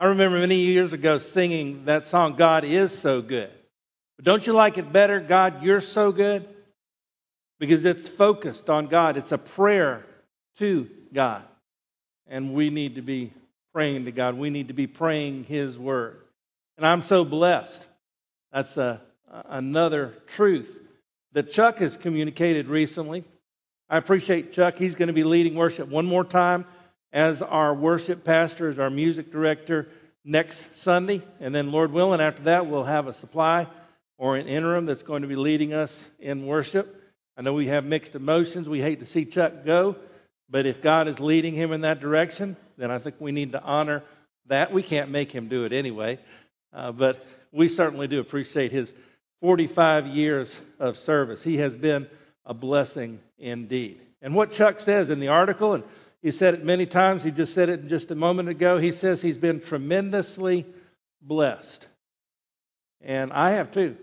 I remember many years ago singing that song, God is so good. But don't you like it better, God, you're so good? Because it's focused on God. It's a prayer to God. And we need to be praying to God. We need to be praying His word. And I'm so blessed. That's a, another truth that Chuck has communicated recently. I appreciate Chuck. He's going to be leading worship one more time as our worship pastor, as our music director next Sunday. And then, Lord willing, after that, we'll have a supply or an interim that's going to be leading us in worship. I know we have mixed emotions. We hate to see Chuck go, but if God is leading him in that direction, then I think we need to honor that. We can't make him do it anyway, uh, but we certainly do appreciate his 45 years of service. He has been a blessing indeed. And what Chuck says in the article, and he said it many times, he just said it just a moment ago, he says he's been tremendously blessed. And I have too.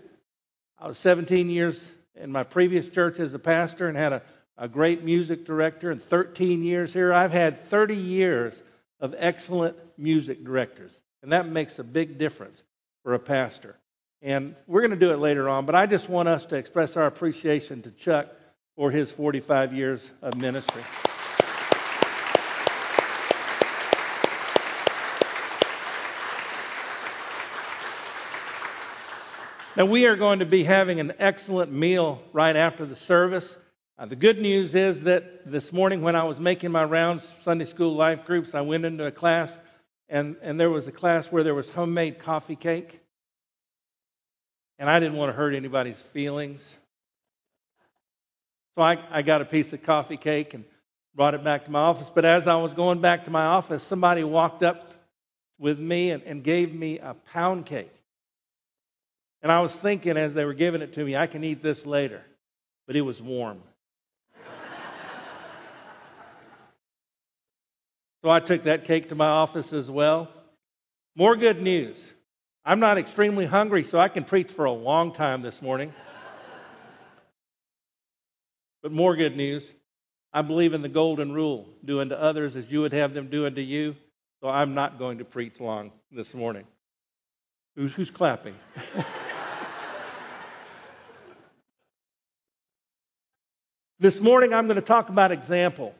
I was 17 years in my previous church as a pastor and had a, a great music director, and 13 years here. I've had 30 years of excellent music directors, and that makes a big difference for a pastor. And we're going to do it later on, but I just want us to express our appreciation to Chuck for his 45 years of ministry. Now, we are going to be having an excellent meal right after the service. Uh, the good news is that this morning, when I was making my rounds, Sunday school life groups, I went into a class, and, and there was a class where there was homemade coffee cake. And I didn't want to hurt anybody's feelings. So I, I got a piece of coffee cake and brought it back to my office. But as I was going back to my office, somebody walked up with me and, and gave me a pound cake. And I was thinking as they were giving it to me, I can eat this later. But it was warm. so I took that cake to my office as well. More good news. I'm not extremely hungry, so I can preach for a long time this morning. but more good news. I believe in the golden rule do unto others as you would have them do unto you. So I'm not going to preach long this morning. Who's, who's clapping? this morning I'm going to talk about example.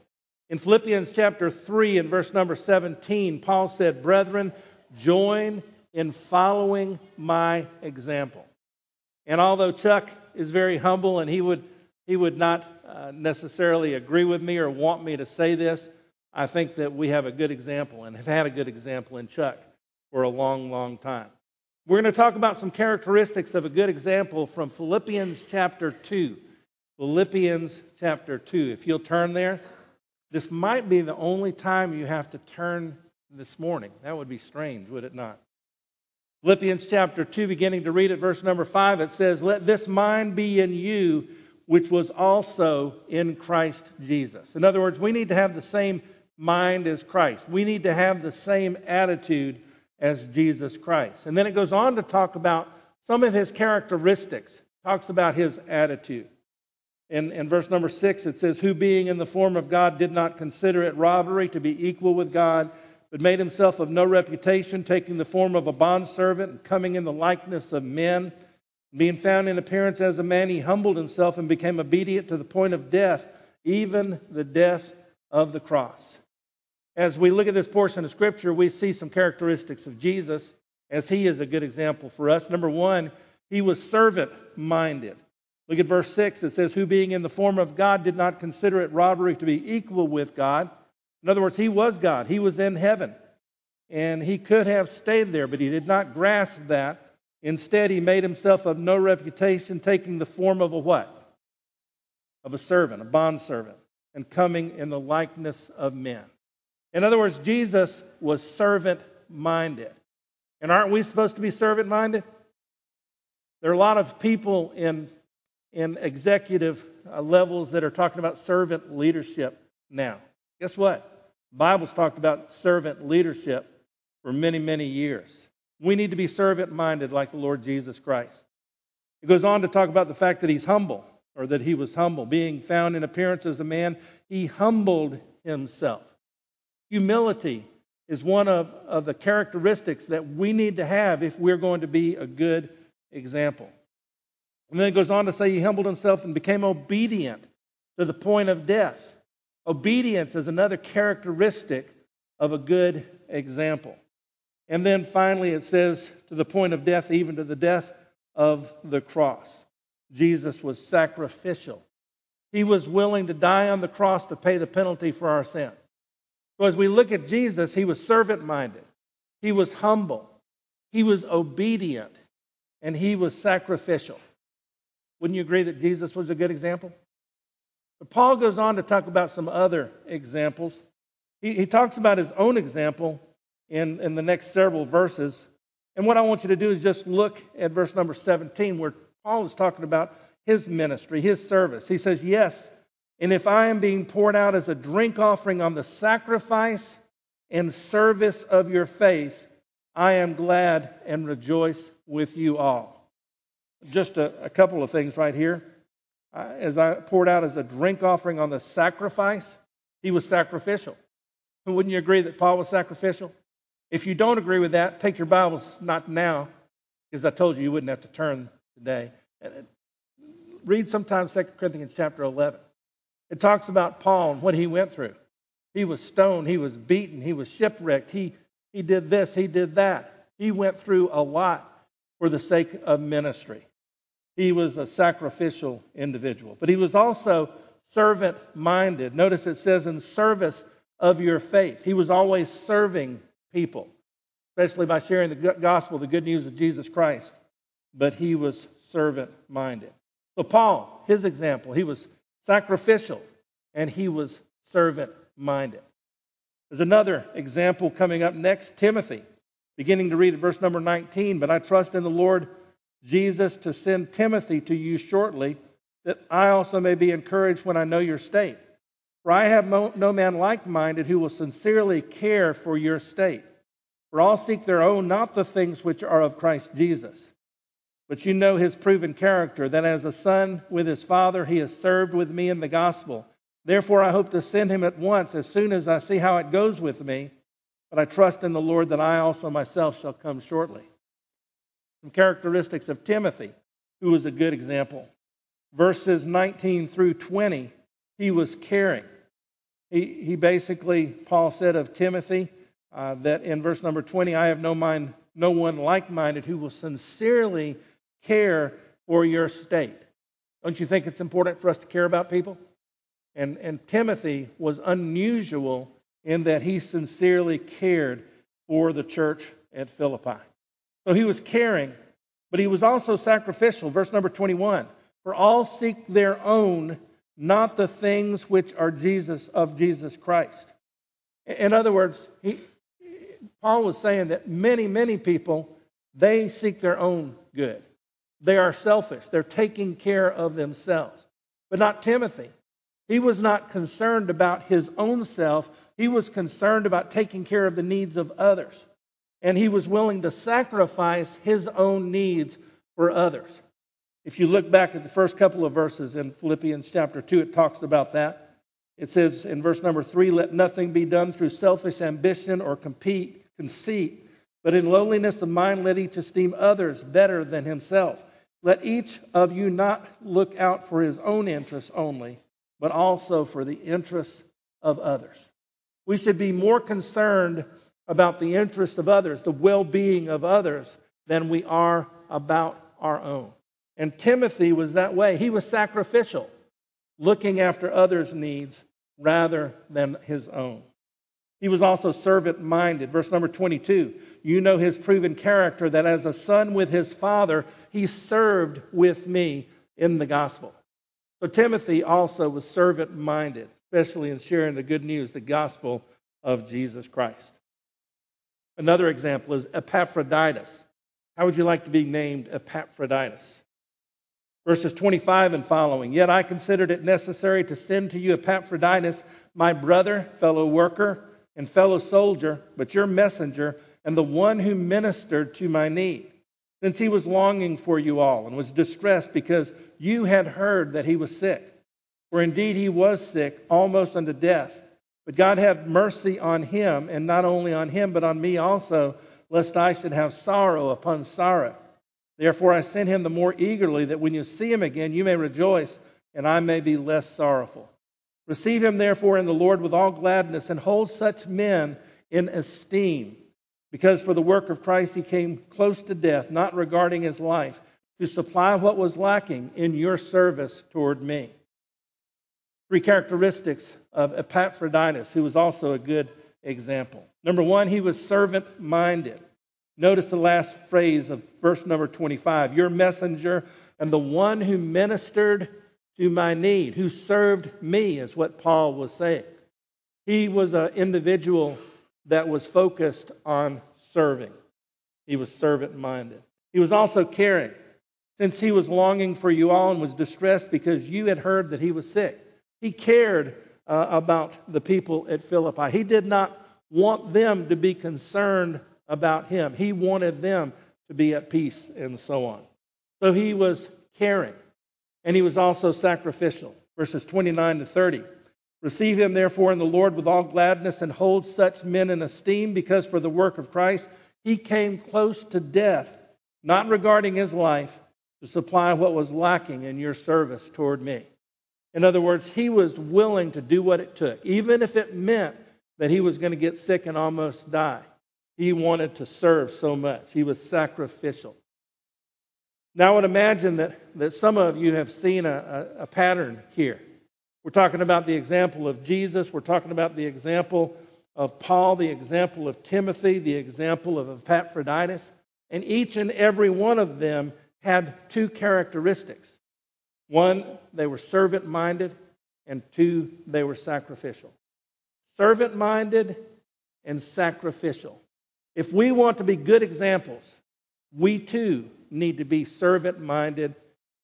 In Philippians chapter 3 and verse number 17, Paul said, Brethren, join in following my example. And although Chuck is very humble and he would, he would not uh, necessarily agree with me or want me to say this, I think that we have a good example and have had a good example in Chuck for a long, long time. We're going to talk about some characteristics of a good example from Philippians chapter 2. Philippians chapter 2. If you'll turn there, this might be the only time you have to turn this morning. That would be strange, would it not? Philippians chapter 2, beginning to read at verse number 5, it says, Let this mind be in you, which was also in Christ Jesus. In other words, we need to have the same mind as Christ. We need to have the same attitude as Jesus Christ. And then it goes on to talk about some of his characteristics, talks about his attitude. In, in verse number 6, it says, Who being in the form of God did not consider it robbery to be equal with God but made himself of no reputation, taking the form of a bondservant and coming in the likeness of men. Being found in appearance as a man, he humbled himself and became obedient to the point of death, even the death of the cross. As we look at this portion of Scripture, we see some characteristics of Jesus as he is a good example for us. Number one, he was servant minded. Look at verse 6. It says, Who being in the form of God did not consider it robbery to be equal with God in other words, he was God, he was in heaven. And he could have stayed there, but he did not grasp that. Instead, he made himself of no reputation, taking the form of a what? Of a servant, a bondservant, and coming in the likeness of men. In other words, Jesus was servant minded. And aren't we supposed to be servant minded? There are a lot of people in, in executive uh, levels that are talking about servant leadership now. Guess what? Bible's talked about servant leadership for many, many years. We need to be servant minded like the Lord Jesus Christ. It goes on to talk about the fact that he's humble, or that he was humble. Being found in appearance as a man, he humbled himself. Humility is one of, of the characteristics that we need to have if we're going to be a good example. And then it goes on to say he humbled himself and became obedient to the point of death. Obedience is another characteristic of a good example. And then finally it says to the point of death, even to the death of the cross. Jesus was sacrificial. He was willing to die on the cross to pay the penalty for our sin. So as we look at Jesus, he was servant minded, he was humble, he was obedient, and he was sacrificial. Wouldn't you agree that Jesus was a good example? But Paul goes on to talk about some other examples. He, he talks about his own example in, in the next several verses. And what I want you to do is just look at verse number 17, where Paul is talking about his ministry, his service. He says, Yes, and if I am being poured out as a drink offering on the sacrifice and service of your faith, I am glad and rejoice with you all. Just a, a couple of things right here. Uh, as I poured out as a drink offering on the sacrifice, he was sacrificial. Wouldn't you agree that Paul was sacrificial? If you don't agree with that, take your Bibles, not now, because I told you you wouldn't have to turn today. Read sometimes 2 Corinthians chapter 11. It talks about Paul and what he went through. He was stoned, he was beaten, he was shipwrecked, he, he did this, he did that. He went through a lot for the sake of ministry. He was a sacrificial individual, but he was also servant minded. Notice it says in service of your faith. He was always serving people, especially by sharing the gospel, the good news of Jesus Christ. But he was servant minded. So, Paul, his example, he was sacrificial, and he was servant minded. There's another example coming up next Timothy, beginning to read at verse number 19. But I trust in the Lord Jesus to send Timothy to you shortly, that I also may be encouraged when I know your state. For I have no man like minded who will sincerely care for your state. For all seek their own, not the things which are of Christ Jesus. But you know his proven character, that as a son with his father, he has served with me in the gospel. Therefore, I hope to send him at once as soon as I see how it goes with me. But I trust in the Lord that I also myself shall come shortly. Some characteristics of Timothy, who was a good example. Verses 19 through 20, he was caring. He, he basically, Paul said of Timothy, uh, that in verse number 20, I have no mind, no one like minded who will sincerely care for your state. Don't you think it's important for us to care about people? And, and Timothy was unusual in that he sincerely cared for the church at Philippi. So he was caring, but he was also sacrificial. Verse number 21 For all seek their own, not the things which are Jesus of Jesus Christ. In other words, he, Paul was saying that many, many people, they seek their own good. They are selfish. They're taking care of themselves. But not Timothy. He was not concerned about his own self. He was concerned about taking care of the needs of others. And he was willing to sacrifice his own needs for others. If you look back at the first couple of verses in Philippians chapter 2, it talks about that. It says in verse number 3 Let nothing be done through selfish ambition or compete, conceit, but in lowliness of mind let each esteem others better than himself. Let each of you not look out for his own interests only, but also for the interests of others. We should be more concerned about the interests of others, the well being of others, than we are about our own. And Timothy was that way. He was sacrificial, looking after others' needs rather than his own. He was also servant minded. Verse number 22 you know his proven character that as a son with his father, he served with me in the gospel. So Timothy also was servant minded, especially in sharing the good news, the gospel of Jesus Christ. Another example is Epaphroditus. How would you like to be named Epaphroditus? Verses 25 and following. Yet I considered it necessary to send to you Epaphroditus, my brother, fellow worker, and fellow soldier, but your messenger and the one who ministered to my need, since he was longing for you all and was distressed because you had heard that he was sick. For indeed he was sick, almost unto death. But God have mercy on him, and not only on him, but on me also, lest I should have sorrow upon sorrow. Therefore I sent him the more eagerly, that when you see him again, you may rejoice, and I may be less sorrowful. Receive him therefore in the Lord with all gladness, and hold such men in esteem, because for the work of Christ he came close to death, not regarding his life, to supply what was lacking in your service toward me. Three characteristics of Epaphroditus, who was also a good example. Number one, he was servant minded. Notice the last phrase of verse number 25 Your messenger and the one who ministered to my need, who served me, is what Paul was saying. He was an individual that was focused on serving, he was servant minded. He was also caring, since he was longing for you all and was distressed because you had heard that he was sick. He cared uh, about the people at Philippi. He did not want them to be concerned about him, he wanted them to be at peace and so on. So he was caring, and he was also sacrificial. Verses 29 to 30. Receive him, therefore, in the Lord with all gladness, and hold such men in esteem, because for the work of Christ he came close to death, not regarding his life, to supply what was lacking in your service toward me. In other words, he was willing to do what it took, even if it meant that he was going to get sick and almost die. He wanted to serve so much. He was sacrificial. Now, I would imagine that, that some of you have seen a, a, a pattern here. We're talking about the example of Jesus. We're talking about the example of Paul, the example of Timothy, the example of Epaphroditus. And each and every one of them had two characteristics. One, they were servant minded, and two, they were sacrificial. Servant minded and sacrificial. If we want to be good examples, we too need to be servant minded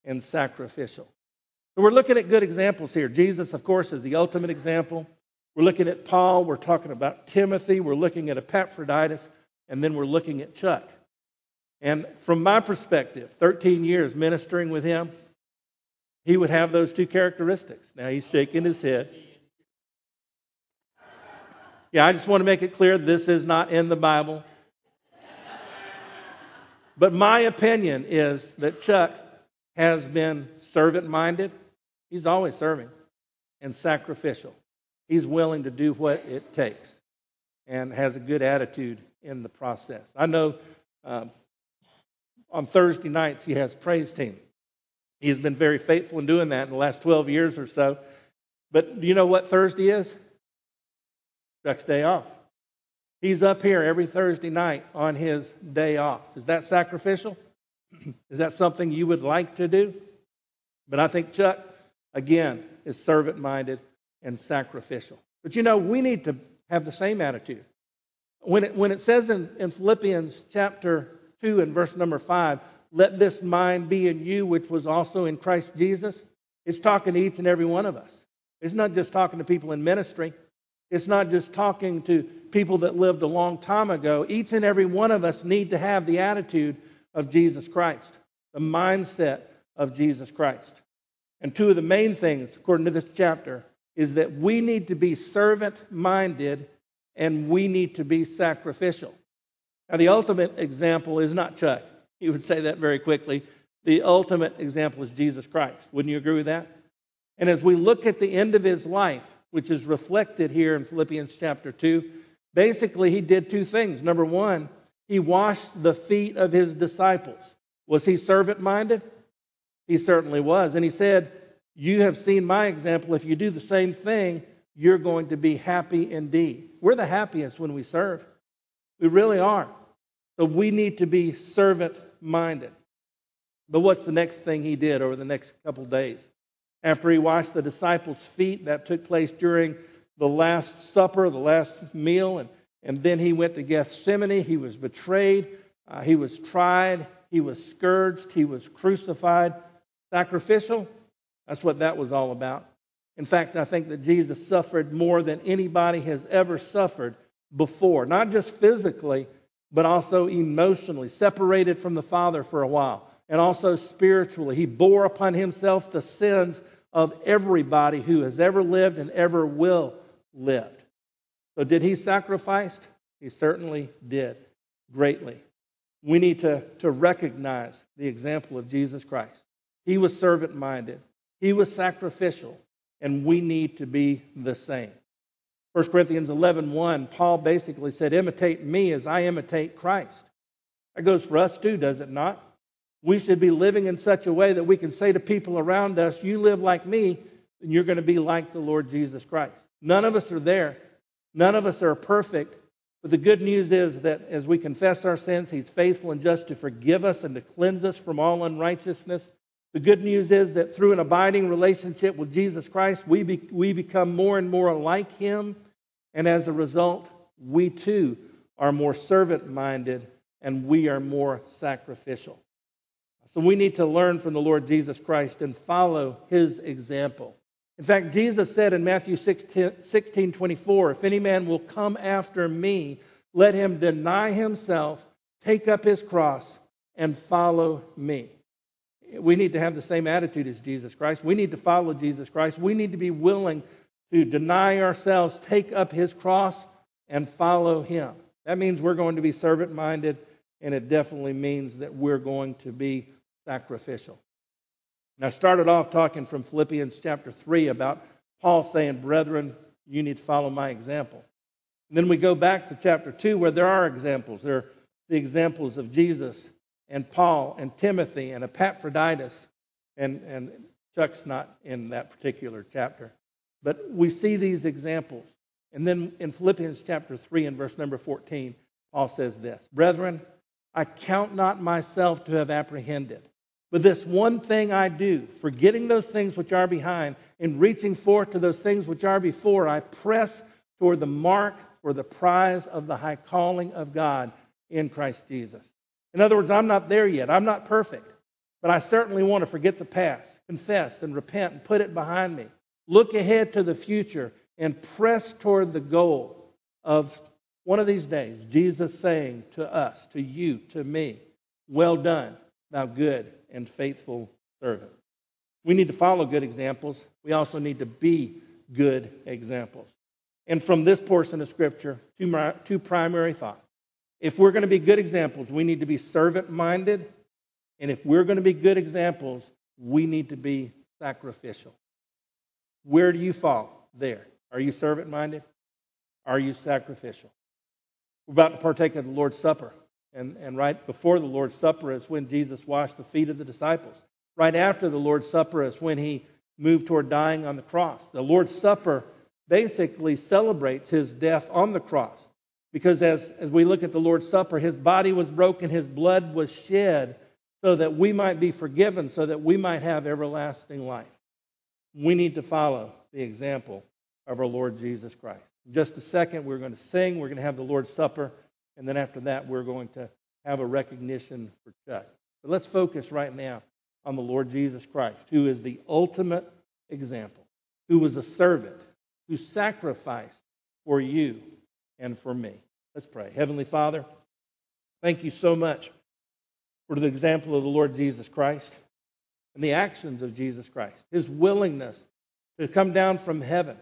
and sacrificial. So we're looking at good examples here. Jesus, of course, is the ultimate example. We're looking at Paul. We're talking about Timothy. We're looking at Epaphroditus. And then we're looking at Chuck. And from my perspective, 13 years ministering with him, he would have those two characteristics. Now he's shaking his head. Yeah, I just want to make it clear this is not in the Bible. But my opinion is that Chuck has been servant minded. He's always serving and sacrificial. He's willing to do what it takes and has a good attitude in the process. I know um, on Thursday nights he has praise team. He has been very faithful in doing that in the last 12 years or so. But do you know what Thursday is? Chuck's day off. He's up here every Thursday night on his day off. Is that sacrificial? Is that something you would like to do? But I think Chuck, again, is servant minded and sacrificial. But you know, we need to have the same attitude. When it, when it says in, in Philippians chapter 2 and verse number 5, let this mind be in you, which was also in Christ Jesus. It's talking to each and every one of us. It's not just talking to people in ministry. It's not just talking to people that lived a long time ago. Each and every one of us need to have the attitude of Jesus Christ, the mindset of Jesus Christ. And two of the main things, according to this chapter, is that we need to be servant minded and we need to be sacrificial. Now, the ultimate example is not Chuck. He would say that very quickly. The ultimate example is Jesus Christ. Wouldn't you agree with that? And as we look at the end of his life, which is reflected here in Philippians chapter 2, basically he did two things. Number one, he washed the feet of his disciples. Was he servant minded? He certainly was. And he said, You have seen my example. If you do the same thing, you're going to be happy indeed. We're the happiest when we serve. We really are. So we need to be servant minded. But what's the next thing he did over the next couple days? After he washed the disciples' feet, that took place during the Last Supper, the last meal, and, and then he went to Gethsemane. He was betrayed, uh, he was tried, he was scourged, he was crucified. Sacrificial? That's what that was all about. In fact, I think that Jesus suffered more than anybody has ever suffered before, not just physically, but also emotionally, separated from the Father for a while, and also spiritually. He bore upon himself the sins of everybody who has ever lived and ever will live. So, did he sacrifice? He certainly did, greatly. We need to, to recognize the example of Jesus Christ. He was servant minded, he was sacrificial, and we need to be the same. 1 Corinthians 11 1, Paul basically said, Imitate me as I imitate Christ. That goes for us too, does it not? We should be living in such a way that we can say to people around us, You live like me, and you're going to be like the Lord Jesus Christ. None of us are there. None of us are perfect. But the good news is that as we confess our sins, He's faithful and just to forgive us and to cleanse us from all unrighteousness. The good news is that through an abiding relationship with Jesus Christ, we, be, we become more and more like Him. And as a result, we too are more servant minded and we are more sacrificial. So we need to learn from the Lord Jesus Christ and follow His example. In fact, Jesus said in Matthew 16, 16 24, If any man will come after me, let him deny himself, take up his cross, and follow me. We need to have the same attitude as Jesus Christ. We need to follow Jesus Christ. We need to be willing to deny ourselves, take up his cross, and follow him. That means we're going to be servant minded, and it definitely means that we're going to be sacrificial. Now, I started off talking from Philippians chapter 3 about Paul saying, Brethren, you need to follow my example. And then we go back to chapter 2 where there are examples. There are the examples of Jesus and Paul and Timothy and Epaphroditus. And, and Chuck's not in that particular chapter. But we see these examples. And then in Philippians chapter 3 and verse number 14, Paul says this Brethren, I count not myself to have apprehended. But this one thing I do, forgetting those things which are behind and reaching forth to those things which are before, I press toward the mark for the prize of the high calling of God in Christ Jesus. In other words, I'm not there yet. I'm not perfect. But I certainly want to forget the past, confess and repent and put it behind me. Look ahead to the future and press toward the goal of one of these days, Jesus saying to us, to you, to me, Well done, thou good and faithful servant. We need to follow good examples. We also need to be good examples. And from this portion of Scripture, two, two primary thoughts. If we're going to be good examples, we need to be servant minded. And if we're going to be good examples, we need to be sacrificial. Where do you fall there? Are you servant minded? Are you sacrificial? We're about to partake of the Lord's Supper. And, and right before the Lord's Supper is when Jesus washed the feet of the disciples. Right after the Lord's Supper is when he moved toward dying on the cross. The Lord's Supper basically celebrates his death on the cross. Because as, as we look at the Lord's Supper, his body was broken, his blood was shed so that we might be forgiven, so that we might have everlasting life. We need to follow the example of our Lord Jesus Christ. In just a second, we're going to sing, we're going to have the Lord's Supper. And then after that, we're going to have a recognition for Chuck. But let's focus right now on the Lord Jesus Christ, who is the ultimate example, who was a servant, who sacrificed for you and for me. Let's pray. Heavenly Father, thank you so much for the example of the Lord Jesus Christ and the actions of Jesus Christ, his willingness to come down from heaven,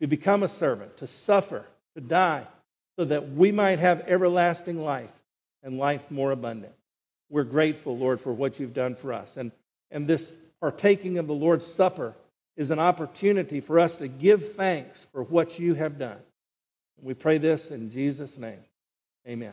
to become a servant, to suffer, to die, so that we might have everlasting life and life more abundant. We're grateful, Lord, for what you've done for us. And, and this partaking of the Lord's Supper is an opportunity for us to give thanks for what you have done. We pray this in Jesus' name. Amen.